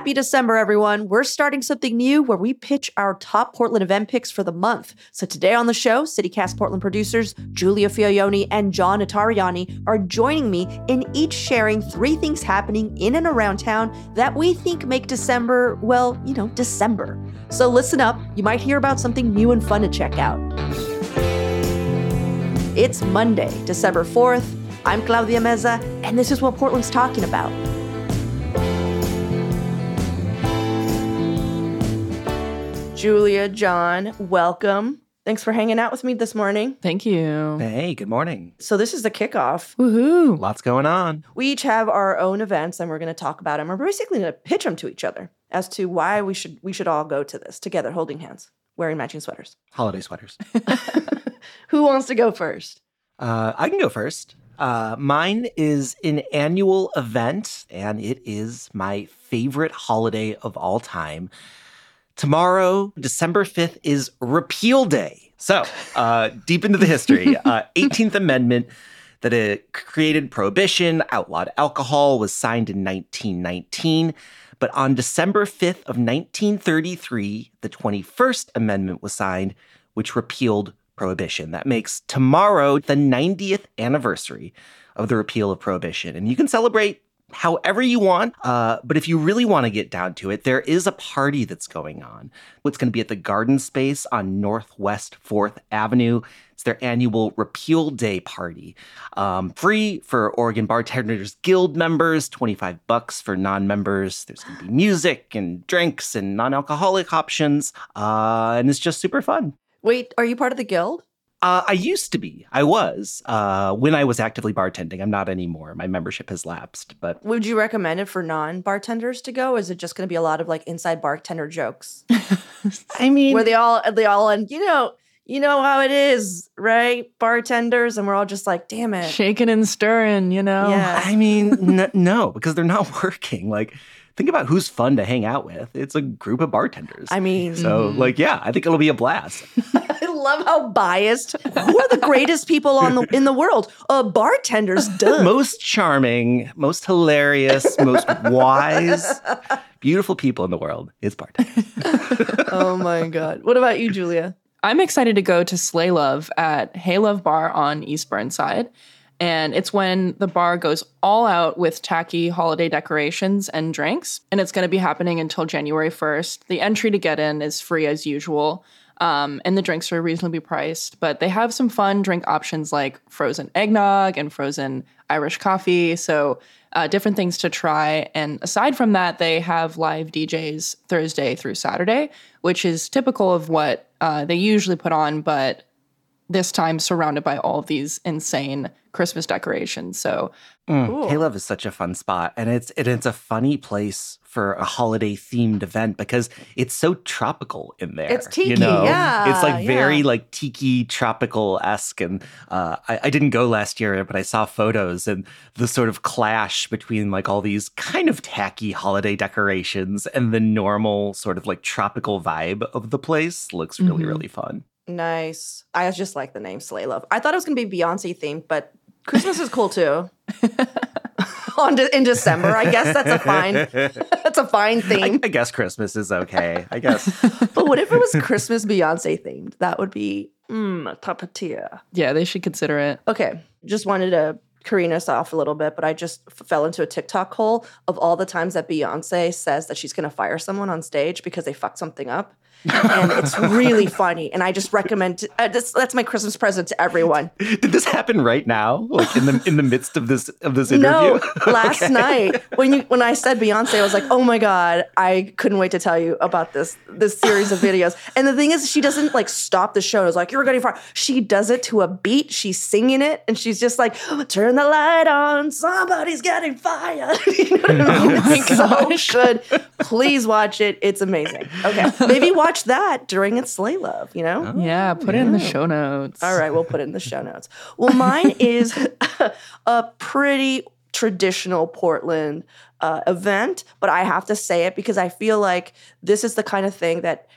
Happy December, everyone. We're starting something new where we pitch our top Portland event picks for the month. So today on the show, CityCast Portland producers Giulia Fiaoni and John Notarianni are joining me in each sharing three things happening in and around town that we think make December, well, you know, December. So listen up. You might hear about something new and fun to check out. It's Monday, December 4th. I'm Claudia Meza, and this is what Portland's talking about. Giulia, John, welcome. Thanks for hanging out with me this morning. Thank you. Hey, good morning. So, this is the kickoff. Woohoo. Lots going on. We each have our own events and we're going to talk about them. We're basically going to pitch them to each other as to why we should we should all go to this together holding hands, wearing matching sweaters. Holiday sweaters. Who wants to go first? Uh, I can go first. Uh, mine is an annual event, and it is my favorite holiday of all time. Tomorrow, December 5th, is Repeal Day. So, uh, deep into the history, uh, 18th Amendment that it created prohibition, outlawed alcohol, was signed in 1919. But on December 5th of 1933, the 21st Amendment was signed, which repealed prohibition. That makes tomorrow the 90th anniversary of the repeal of prohibition. And you can celebrate however you want. Uh, but if you really want to get down to it, there is a party that's going on. It's going to be at the Garden Space on Northwest 4th Avenue. It's their annual Repeal Day party. Um, free for Oregon Bartenders Guild members, 25 bucks for non-members. There's going to be music and drinks and non-alcoholic options. Uh, and it's just super fun. Wait, are you part of the guild? Uh, I used to be. I was uh, when I was actively bartending. I'm not anymore. My membership has lapsed. But Would you recommend it for non-bartenders to go? Is it just going to be a lot of like inside bartender jokes I mean, where they all they all and you know you know how it is, right? Bartenders, and we're all just like, damn it. Shaking and stirring, you know? Yeah. I mean, n- no, because they're not working. Like, think about who's fun to hang out with. It's a group of bartenders. I mean, so like, yeah, I think it'll be a blast. I love how biased. Who are the greatest people on the in the world? Uh, bartenders, duh. most charming, most hilarious, most wise, beautiful people in the world is bartenders. oh my god. What about you, Giulia? I'm excited to go to Sleigh Love at Hey Love Bar on East Burnside. And it's when the bar goes all out with tacky holiday decorations and drinks. And it's going to be happening until January 1st. The entry to get in is free as usual. Um, and the drinks are reasonably priced, but they have some fun drink options like frozen eggnog and frozen Irish coffee. So, uh, different things to try. And aside from that, they have live DJs Thursday through Saturday, which is typical of what uh, they usually put on, but this time surrounded by all of these insane Christmas decorations. So, Cool. Hey Love is such a fun spot, and it's it, it's a funny place for a holiday themed event because it's so tropical in there. It's tiki, you know? yeah, It's like very yeah. like tiki tropical esque, and uh, I, I didn't go last year, but I saw photos and the sort of clash between like all these kind of tacky holiday decorations and the normal sort of like tropical vibe of the place looks really Mhm. really fun. Nice. I just like the name Sleigh Love. I thought it was gonna be Beyonce themed, but Christmas is cool too. On de- in December, I guess that's a fine. That's a fine I, theme. I guess Christmas is okay. I guess. But what if it was Christmas Beyonce themed? That would be mm, top of tier. yeah, they should consider it. Okay, just wanted to careen us off a little bit, but I just f- fell into a TikTok hole of all the times that Beyonce says that she's going to fire someone on stage because they fucked something up. And it's really funny. And I just recommend uh, this, that's my Christmas present to everyone. Did this happen right now, like in the in the midst of this of this interview? No, last night when you when I said Beyonce, I was like, oh my god, I couldn't wait to tell you about this this series of videos. And the thing is, she doesn't like stop the show. It's like you're getting far. She does it to a beat. She's singing it, and she's just like, turn the light on. Somebody's getting fired. you know what I mean? my it's gosh. so good. Please watch it. It's amazing. Okay, maybe watch that during its sleigh love. You know. Yeah, put it in the show notes. All right, we'll put it in the show notes. Well, mine is a pretty traditional Portland uh, event, but I have to say it because I feel like this is the kind of thing that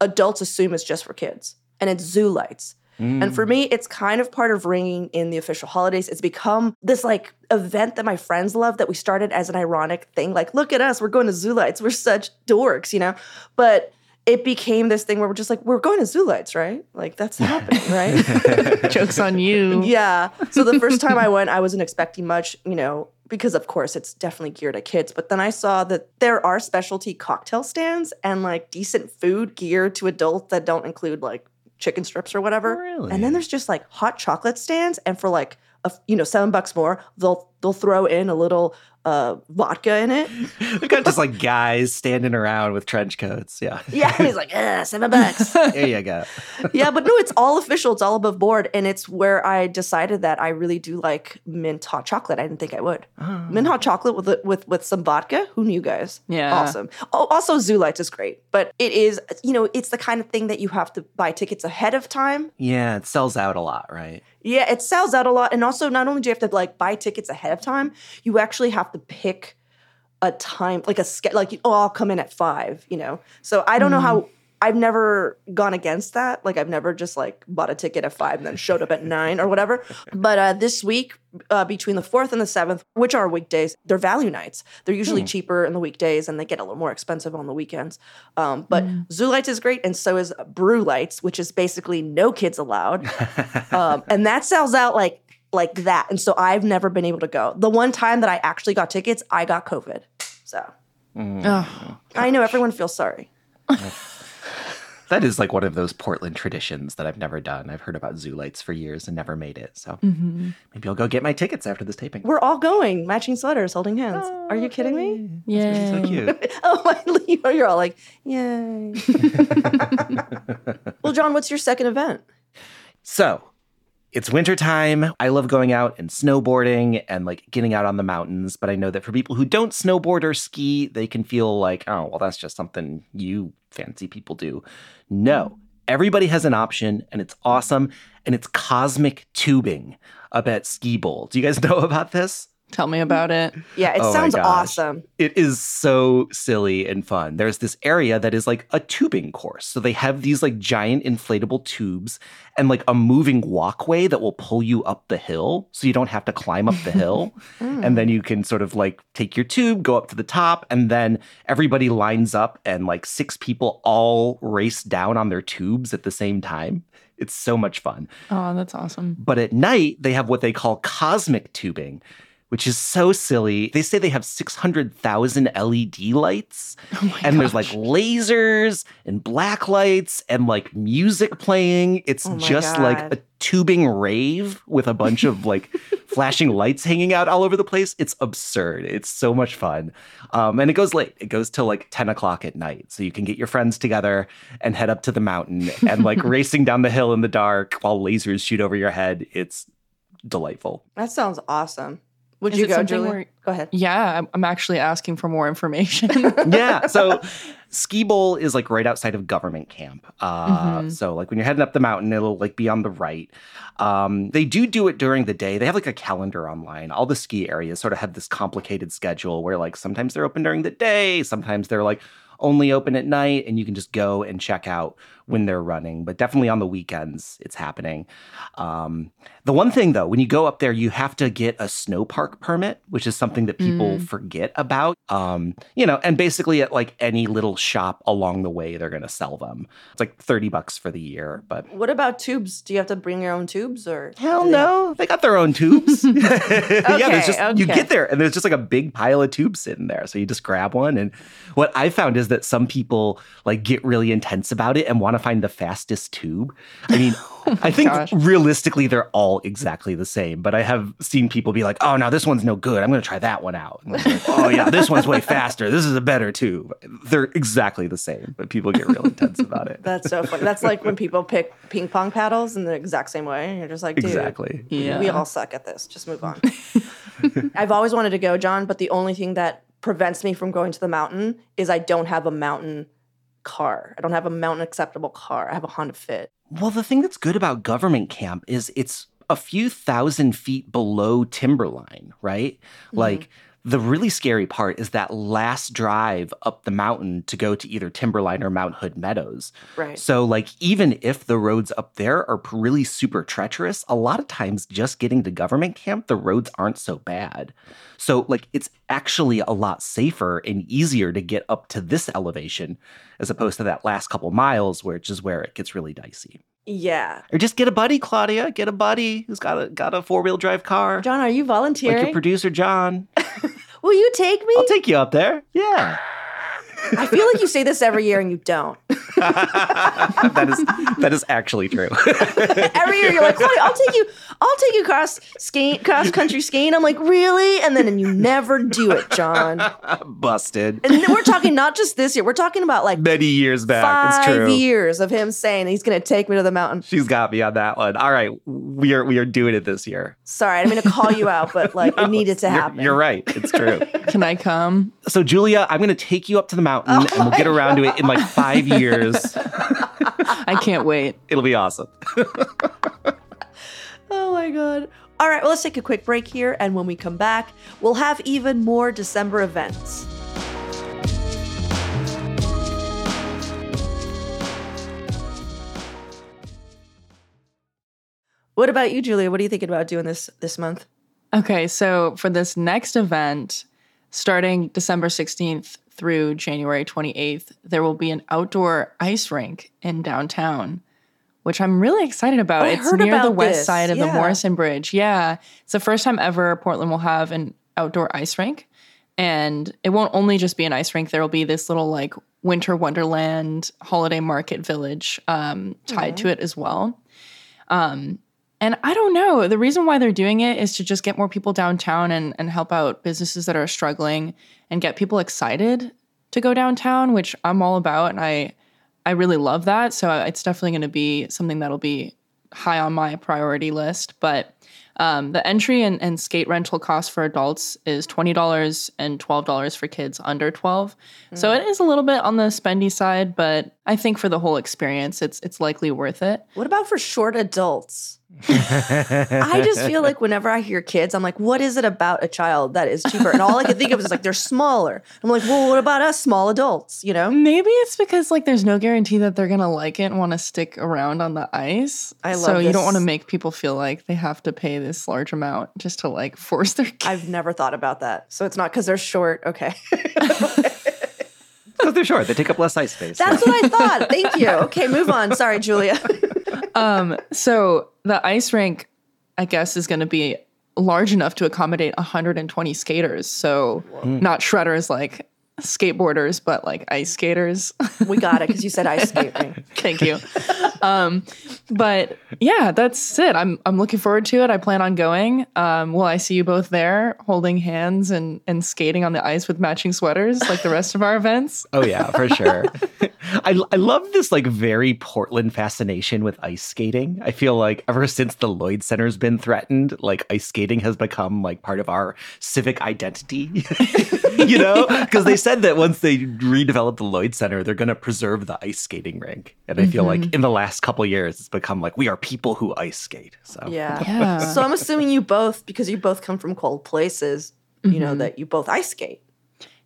adults assume is just for kids, and it's zoo lights. And for me, it's kind of part of ringing in the official holidays. It's become this like event that my friends love that we started as an ironic thing. Like, look at us, we're going to zoo lights. We're such dorks, you know? But it became this thing where we're just like, we're going to zoo lights, right? Like, that's happening, right? Jokes on you. Yeah. So the first time I went, I wasn't expecting much, you know, because of course it's definitely geared at kids. But then I saw that there are specialty cocktail stands and like decent food geared to adults that don't include like chicken strips or whatever. Really? And then there's just like hot chocolate stands, and for like a, you know seven bucks more, they'll they'll throw in a little uh, vodka in it. We've got just like guys standing around with trench coats. Yeah. Yeah, and he's like, ah, seven bucks. There you go. yeah, but no, it's all official. It's all above board, and it's where I decided that I really do like mint hot chocolate. I didn't think I would. Mint hot chocolate with with with some vodka. Who knew, guys? Yeah. awesome. Oh, also Zoo Lights is great, but it is you know it's the kind of thing that you have to buy tickets ahead of time. Yeah, it sells out a lot, right? Yeah, it sells out a lot, and also not only do you have to like buy tickets ahead of time, you actually have to pick a time like a ske- like oh I'll come in at five, you know. So I don't know how. I've never gone against that. Like I've never just like bought a ticket at five and then showed up at nine or whatever. But uh, this week, uh, between the fourth and the seventh, which are weekdays, they're value nights. They're usually cheaper in the weekdays and they get a little more expensive on the weekends. Um, but Zoo Lights is great, and so is Brew Lights, which is basically no kids allowed, um, and that sells out like like that. And so I've never been able to go. The one time that I actually got tickets, I got COVID. So Oh, I know everyone feels sorry. That is like one of those Portland traditions that I've never done. I've heard about zoo lights for years and never made it. So mm-hmm. maybe I'll go get my tickets after this taping. We're all going, matching sweaters, holding hands. Are you kidding me? yeah. so cute. Oh my, Leo, oh, you're all like, yay. well, John, what's your second event? So it's wintertime. I love going out and snowboarding and like getting out on the mountains. But I know that for people who don't snowboard or ski, they can feel like, oh, well, that's just something you fancy people do. No, everybody has an option and it's awesome. And it's cosmic tubing up at Ski Bowl. Do you guys know about this? Tell me about it. Yeah, it Oh sounds awesome. It is so silly and fun. There's this area that is like a tubing course. So they have these like giant inflatable tubes and like a moving walkway that will pull you up the hill so you don't have to climb up the hill. Hmm. and then you can sort of like take your tube, go up to the top, and then everybody lines up and like six people all race down on their tubes at the same time. It's so much fun. Oh, that's awesome. But at night, they have what they call cosmic tubing, which is so silly. They say they have 600,000 LED lights, and there's like lasers and black lights and like music playing. It's Oh just like a tubing rave with a bunch of like flashing lights hanging out all over the place. It's absurd. It's so much fun. Um, and it goes late. It goes till like 10 o'clock at night. So you can get your friends together and head up to the mountain and like racing down the hill in the dark while lasers shoot over your head. It's delightful. That sounds awesome. Would Is you go, something Julie? where- Go ahead. Yeah, I'm, I'm actually asking for more information. yeah. So Ski Bowl is like right outside of government camp. Uh, Mhm. So like when you're heading up the mountain, it'll like be on the right. Um, they do do it during the day. They have like a calendar online. All the ski areas sort of have this complicated schedule where like sometimes they're open during the day, sometimes they're like only open at night, and you can just go and check out when they're running, but definitely on the weekends it's happening. Um, the one thing though, when you go up there, you have to get a snow park permit, which is something that people Mm. forget about. Um, you know, and basically at like any little shop along the way, they're gonna sell them. It's like 30 bucks for the year, but What about tubes? Do you have to bring your own tubes or? Hell do they- no, they got their own tubes. yeah, there's just you get there and there's just like a big pile of tubes sitting there. So you just grab one. And what I found is that some people like get really intense about it and want to find the fastest tube. I mean, oh I think gosh. realistically they're all exactly the same, but I have seen people be like, "Oh, now this one's no good. I'm going to try that one out." Like, oh yeah, this one's way faster. This is a better tube. They're exactly the same, but people get real intense about it. That's so funny. That's like when people pick ping pong paddles in the exact same way. You're just like, dude, Exactly. Yeah. we all suck at this. Just move on. I've always wanted to go, John, but the only thing that prevents me from going to the mountain is I don't have a mountain car. I don't have a mountain acceptable car. I have a Honda Fit. Well, the thing that's good about government camp is it's a few thousand feet below timberline, right? Mm-hmm. Like the really scary part is that last drive up the mountain to go to either timberline or Mount Hood Meadows. Right. So, like, even if the roads up there are really super treacherous, a lot of times just getting to government camp, the roads aren't so bad. So, like, it's actually a lot safer and easier to get up to this elevation as opposed to that last couple miles, which is where it gets really dicey. Yeah. Or just get a buddy, Claudia. Get a buddy who's got a got a four wheel drive car, John, are you volunteering? like your producer John. Will you take me? I'll take you up there. Yeah, I feel like you say this every year and you don't. that is that is actually true. Every year you're like, Chloe, I'll take you, I'll take you cross skiing, cross country skiing. I'm like, really? And then and you never do it, John. Busted. And then we're talking not just this year, we're talking about like Many years back. it's five true. years of him saying he's gonna take me to the mountain. She's got me on that one. All right, we are we are doing it this year. Sorry, I'm going to call you out, but like it needed to You're- happen. You're, right. It's true. Can I come? so Giulia, I'm going to take you up to the mountain, Oh and we'll get around to it in like five years. I can't wait. It'll be awesome. Oh my god. All right, well, let's take a quick break here, and when we come back, we'll have even more December events. What about you, Giulia? What are you thinking about doing this this month? Okay, so for this next event, starting December 16th through January 28th, there will be an outdoor ice rink in downtown, which I'm really excited about. I it's heard near the about west this, side of the. Morrison Bridge. Yeah, it's the first time ever Portland will have an outdoor ice rink. And it won't only just be an ice rink, there will be this little like winter wonderland holiday market village um, tied to it as well. Um, and I don't know. The reason why they're doing it is to just get more people downtown and, and help out businesses that are struggling and get people excited to go downtown, which I'm all about. And I I really love that. So it's definitely going to be something that'll be high on my priority list. But um, the entry and, and skate rental cost for adults is $20 and $12 for kids under 12. So it is a little bit on the spendy side, but I think for the whole experience, it's it's likely worth it. What about for short adults? I just feel like whenever I hear kids, I'm like, what is it about a child that is cheaper? And all I can think of is like they're smaller. I'm like, well, what about us small adults? You know? Maybe it's because like there's no guarantee that they're gonna like it and want to stick around on the ice. I love so you don't want to make people feel like they have to pay this large amount just to like force their kids. I've never thought about that. So it's not because they're short. Okay. Because they're short. They take up less ice space. That's what I thought. Thank you. Okay, move on. Sorry, Giulia. um, so the ice rink, I guess, is gonna be large enough to accommodate 120 skaters. So hmm. not shredders like skateboarders, but like ice skaters. we got it because you said ice skating. Thank you. um, but yeah, that's it. I'm I'm looking forward to it. I plan on going. Um, will I see you both there, holding hands and and skating on the ice with matching sweaters like the rest of our events? Oh yeah, for sure. I I love this like very Portland fascination with ice skating. I feel like ever since the Lloyd Center's been threatened, like ice skating has become like part of our civic identity. you know, because they said that once they redevelop the Lloyd Center, they're going to preserve the ice skating rink. And I feel like mm-hmm. in the last couple years, it's become like we are people who ice skate. So Yeah. Yeah. So I'm assuming you both, because you both come from cold places, you know, mm-hmm. that you both ice skate.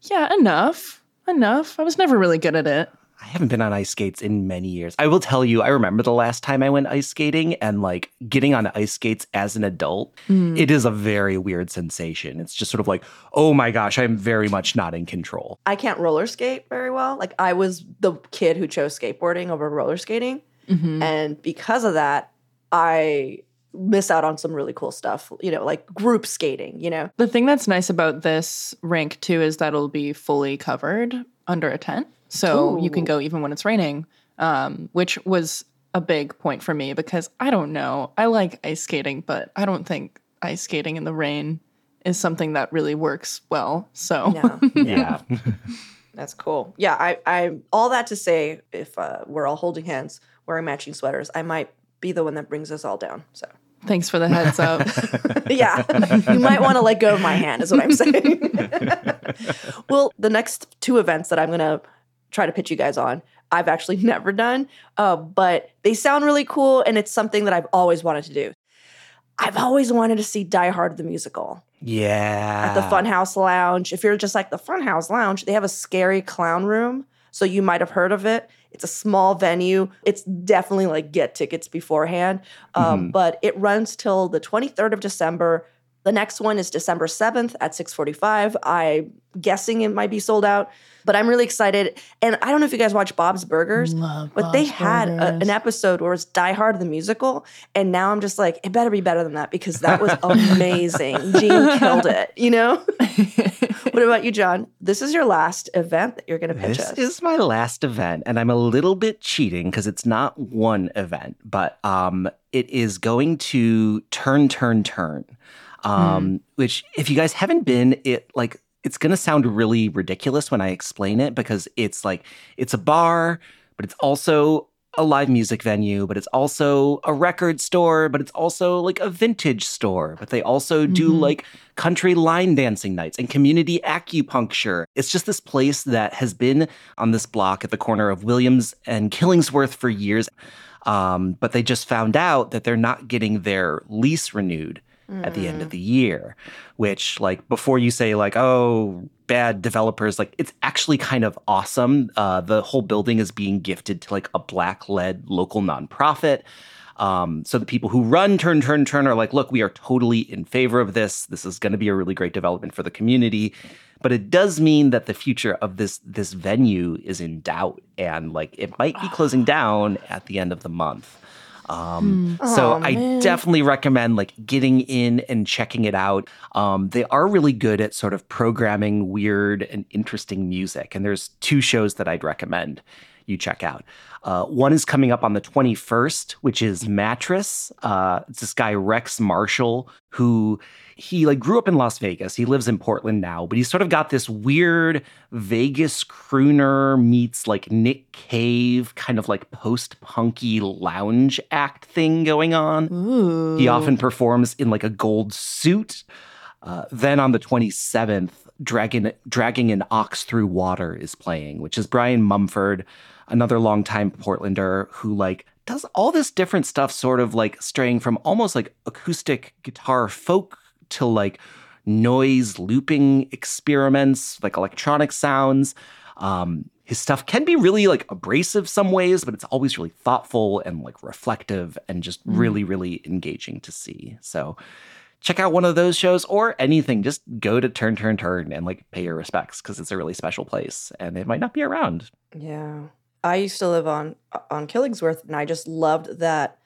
Yeah, enough. Enough. I was never really good at it. I haven't been on ice skates in many years. I will tell you, I remember the last time I went ice skating and like getting on ice skates as an adult, Mm. it is a very weird sensation. It's just sort of like, oh my gosh, I'm very much not in control. I can't roller skate very well. Like I was the kid who chose skateboarding over roller skating. Mhm. And because of that, I miss out on some really cool stuff, you know, like group skating, you know? The thing that's nice about this rink too is that it'll be fully covered under a tent. So you can go even when it's raining, um, which was a big point for me because I don't know. I like ice skating, but I don't think ice skating in the rain is something that really works well. So Yeah. Yeah. That's cool. Yeah, I, I all that to say, if uh, we're all holding hands, wearing matching sweaters, I might be the one that brings us all down. So thanks for the heads up. yeah, you might want to let go of my hand, is what I'm saying. well, the next two events that I'm gonna try to pitch you guys on, I've actually never done, uh, but they sound really cool, and it's something that I've always wanted to do. I've always wanted to see Die Hard the musical yeah. at the Funhouse Lounge. If you're just like the Funhouse Lounge, they have a scary clown room. So you might have heard of it. It's a small venue. It's definitely like get tickets beforehand. Um, But it runs till the 23rd of December. The next one is December 7th at 645. I'm guessing it might be sold out, but I'm really excited. And I don't know if you guys watch Bob's Burgers, Love but they had a- an episode where it's Die Hard the musical. And now I'm just like, it better be better than that because that was amazing. Gene killed it, you know? what about you, John? This is your last event that you're going to pitch This us. is my last event, and I'm a little bit cheating because it's not one event, but um, it is going to turn, turn, turn. Um, Which, if you guys haven't been, it like it's gonna sound really ridiculous when I explain it because it's like it's a bar, but it's also a live music venue, but it's also a record store, but it's also like a vintage store. But they also do Mhm. like country line dancing nights and community acupuncture. It's just this place that has been on this block at the corner of Williams and Killingsworth for years. Um, but they just found out that they're not getting their lease renewed at the end of the year, which, like, before you say, like, oh, bad developers, like, it's actually kind of awesome. Uh, the whole building is being gifted to like a black led local nonprofit. Um, so the people who run Turn Turn Turn are like, look, we are totally in favor of this. This is going to be a really great development for the community. But it does mean that the future of this this venue is in doubt, and like it might be closing down at the end of the month. Um, so Aw, I man. definitely recommend like getting in and checking it out. Um, they are really good at sort of programming weird and interesting music, and there's two shows that I'd recommend you check out. Uh, one is coming up on the 21st, which is Mattress. Uh, it's this guy Rex Marshall who he like grew up in Las Vegas. He lives in Portland now, but he's sort of got this weird Vegas crooner meets like Nick Cave kind of like post-punky lounge act thing going on. Ooh. He often performs in like a gold suit. Uh, then on the 27th, Dragging, Dragging an Ox Through Water is playing, which is Brian Mumford, another longtime Portlander who like does all this different stuff, sort of like straying from almost like acoustic guitar folk to like noise looping experiments, like electronic sounds. Um, his stuff can be really like abrasive some ways, but it's always really thoughtful and like reflective and just really, really engaging to see. So check out one of those shows or anything. Just go to Turn Turn Turn and like pay your respects because it's a really special place and it might not be around. Yeah. I used to live on on Killingsworth and I just loved that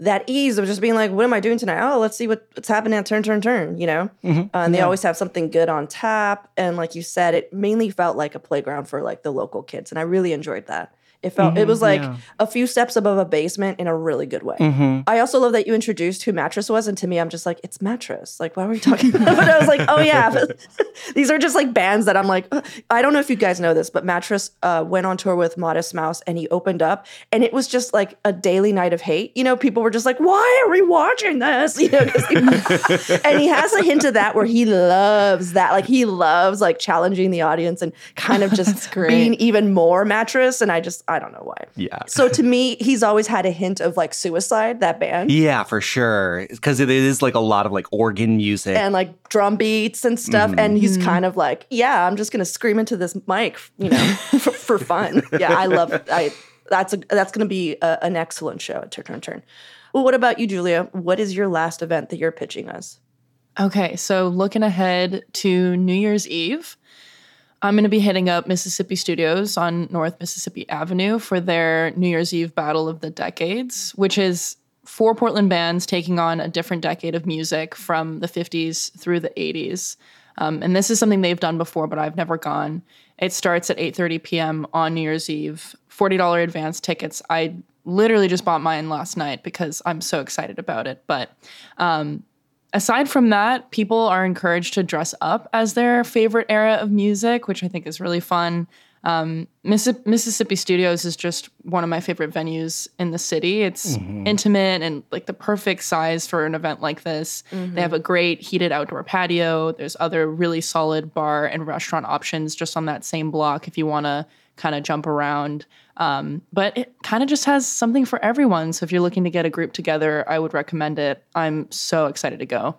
that ease of just being like, what am I doing tonight? Oh, let's see what, what's happening at Turn Turn Turn, you know? Mhm. Uh, and they Yeah. always have something good on tap. And like you said, it mainly felt like a playground for like the local kids. And I really enjoyed that. It felt it Mhm, was like yeah. a few steps above a basement in a really good way. Mm-hmm. I also love that you introduced who Mattress was, and to me, I'm just like, it's Mattress. Like, why are we talking about? But I was like, oh yeah, these are just like bands that I'm like, "Ugh." I don't know if you guys know this, but Mattress uh, went on tour with Modest Mouse, and he opened up, and it was just like a daily night of hate. You know, people were just like, why are we watching this? You know, he- and he has a hint of that where he loves that, like he loves like challenging the audience and kind of just being even more Mattress. And I just I don't know why. Yeah. So to me, he's always had a hint of like suicide, that band. Yeah, for sure. Because it is like a lot of like organ music. And like drum beats and stuff. And he's Mhm. kind of like, yeah, I'm just gonna scream into this mic, you know, for, for fun. Yeah, I love I that's a that's gonna be a, an excellent show at Turn Turn Turn. Well, what about you, Giulia? What is your last event that you're pitching us? Okay, so looking ahead to New Year's Eve, I'm going to be hitting up Mississippi Studios on North Mississippi Avenue for their New Year's Eve Battle of the Decades, which is four Portland bands taking on a different decade of music from the 50s through the 80s. Um, and this is something they've done before, but I've never gone. It starts at 8:30 p.m. on New Year's Eve. $40 advance tickets. I literally just bought mine last night because I'm so excited about it. But um, aside from that, people are encouraged to dress up as their favorite era of music, which I think is really fun. Um, Missi- Mississippi Studios is just one of my favorite venues in the city. It's intimate and like the perfect size for an event like this. They have a great heated outdoor patio. There's other really solid bar and restaurant options just on that same block if you want to kind of jump around. Um, but it kind of just has something for everyone. So if you're looking to get a group together, I would recommend it. I'm so excited to go.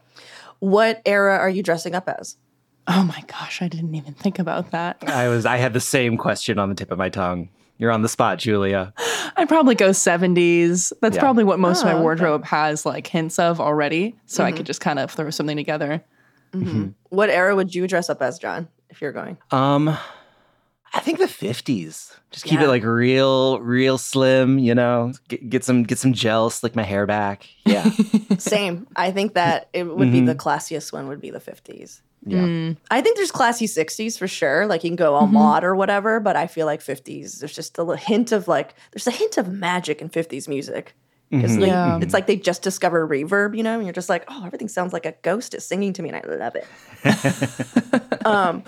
What era are you dressing up as? Oh my gosh, I didn't even think about that. I was I had the same question on the tip of my tongue. You're on the spot, Giulia. I'd probably go 70s. That's Yeah. probably what most Oh, of my okay. wardrobe has like hints of already. So I could just kind of throw something together. What era would you dress up as, John, if you're going? Um I think the 50s. Just keep Yeah. it like real real slim, you know. Get, get some get some gel, slick my hair back. Yeah. Same. I think that it would be the classiest one would be the 50s. yeah. I think there's classy 60s for sure. Like you can go all Mm-hmm. mod or whatever, but I feel like 50s, there's just a hint of like, there's a hint of magic in 50s music. Because Yeah. it's like they just discovered reverb, you know, and you're just like, oh, everything sounds like a ghost is singing to me, and I love it. um,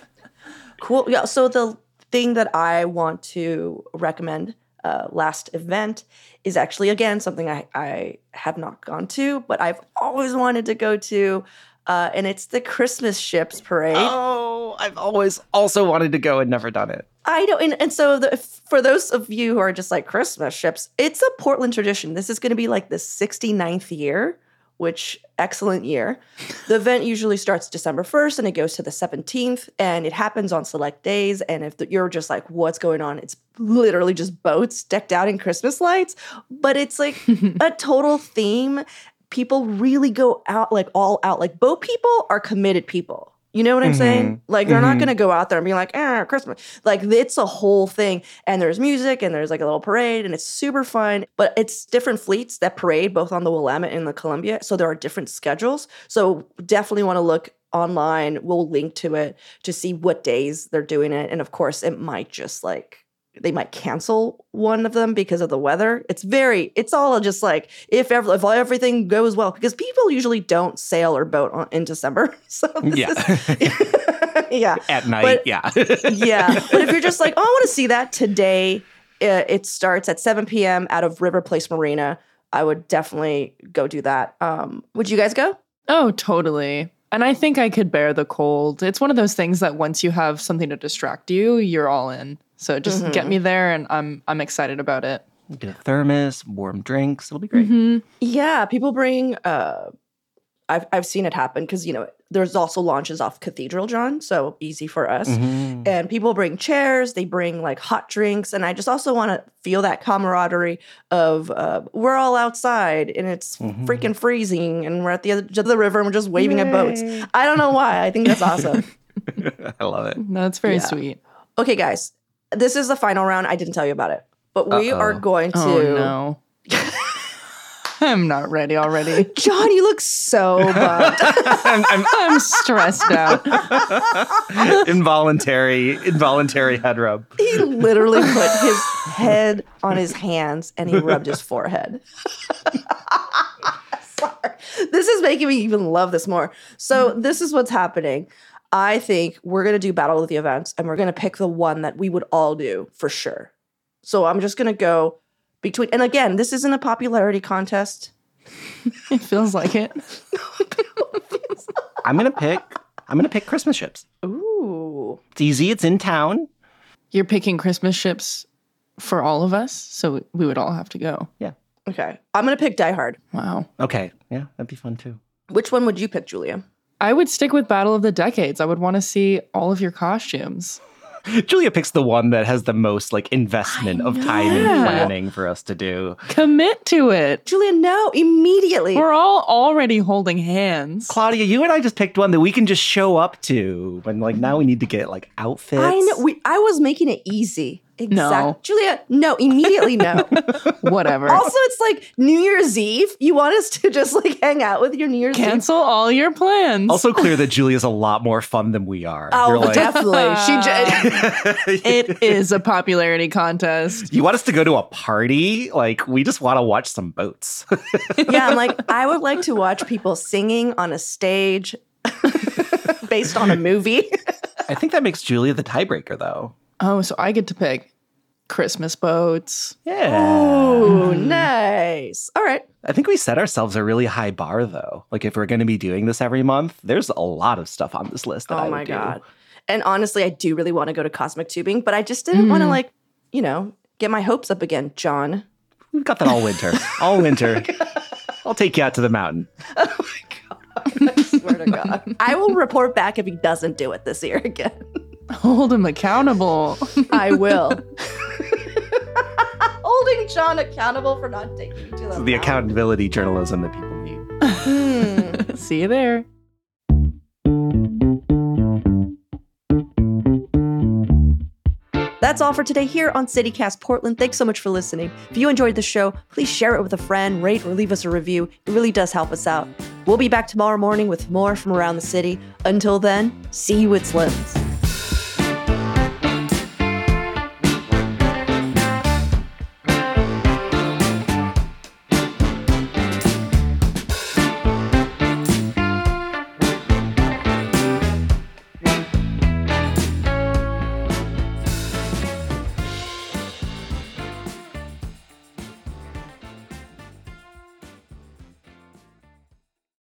cool. Yeah. So the thing that I want to recommend uh, last event is actually again something I, I have not gone to, but I've always wanted to go to, uh, and it's the Christmas Ships Parade. Oh, I've always also wanted to go and never done it. I know, and, and so the, for those of you who are just like Christmas ships, it's a Portland tradition. This is going to be like the 69th year, which excellent year. The event usually starts December 1st and it goes to the 17th, and it happens on select days. And if the, you're just like, what's going on? It's literally just boats decked out in Christmas lights, but it's like a total theme. People really go out, like all out. Like boat people are committed people. You know what I'm saying? Like they're not Mhm. going to go out there and be like, "Ah, Christmas." Like it's a whole thing, and there's music, and there's like a little parade, and it's super fun. But it's different fleets that parade both on the Willamette and the Columbia, so there are different schedules. So definitely want to look online. We'll link to it to see what days they're doing it, and of course, it might just like they might cancel one of them because of the weather. It's very, it's all just like if ever, if everything goes well, because people usually don't sail or boat on, in December. So this Yeah. is- yeah, At night, But- yeah. yeah. But if you're just like, oh, I want to see that today, uh, it starts at 7 p.m. out of River Place Marina. I would definitely go do that. Um, would you guys go? Oh, totally. And I think I could bear the cold. It's one of those things that once you have something to distract you, you're all in. So just get me there and I'm I'm excited about it. Get a thermos, warm drinks. It'll be great. Mhm. Yeah, people bring. Uh, I've I've seen it happen because you know there's also launches off Cathedral John, so easy for us. Mhm. And people bring chairs, they bring like hot drinks, and I just also want to feel that camaraderie of uh, we're all outside and it's Mhm. freaking freezing, and we're at the edge of the river and we're just waving at boats. I don't know why. I think that's awesome. I love it. That's very Yeah. sweet. okay, guys, this is the final round. I didn't tell you about it, but we are Uh-oh. going oh, to. Oh no. I'm not ready already. John, you look so bummed. I'm, I'm I'm stressed out. involuntary, involuntary head rub. he literally put his head on his hands and he rubbed his forehead. Sorry. This is making me even love this more. So, this is what's happening. I think we're going to do Battle of the Events and we're going to pick the one that we would all do for sure. So, I'm just going to go between, and again, this isn't a popularity contest. It feels like it. I'm gonna pick. I'm gonna pick Christmas ships. Ooh. It's easy. It's in town. You're picking Christmas ships for all of us. So we would all have to go. Yeah. Okay. I'm going to pick Die Hard. Wow. Okay. Yeah, that'd be fun too. Which one would you pick, Giulia? I would stick with Battle of the Decades. I would want to see all of your costumes. Giulia picks the one that has the most like investment of time and planning for us to do. Commit to it. Giulia, no, immediately. We're all already holding hands. Claudia, you and I just picked one that we can just show up to. And like now we need to get like outfits. I know. We, I was making it easy. Exactly. No. Giulia, no, immediately no. Whatever. also, it's like New Year's Eve. You want us to just like hang out with your New Year's Eve? Cancel all your plans. also clear that Giulia's a lot more fun than we are. Oh, You're like, definitely. She just. it is a popularity contest. you want us to go to a party? Like we just want to watch some boats. yeah, I'm like, I would like to watch people singing on a stage based on a movie. I think that makes Giulia the tiebreaker though. Oh, so I get to pick Christmas boats. Yeah. Ooh, nice. All right. I think we set ourselves a really high bar though. Like if we're going to be doing this every month, there's a lot of stuff on this list that I Oh would my do. god. And honestly, I do really want to go to cosmic tubing, but I just didn't want to Mm. like, you know, get my hopes up again, John. We've got that all winter. all winter. I'll take you out to the mountain. Oh my god. I swear to God. I will report back if he doesn't do it this year again. Hold him accountable. I will. Holding John accountable for not taking me to the, The accountability journalism that people need. Hmm. See you there. That's all for today here on CityCast Portland. Thanks so much for listening. If you enjoyed the show, please share it with a friend, rate or leave us a review. It really does help us out. We'll be back tomorrow morning with more from around the city. Until then, see you at Slim's.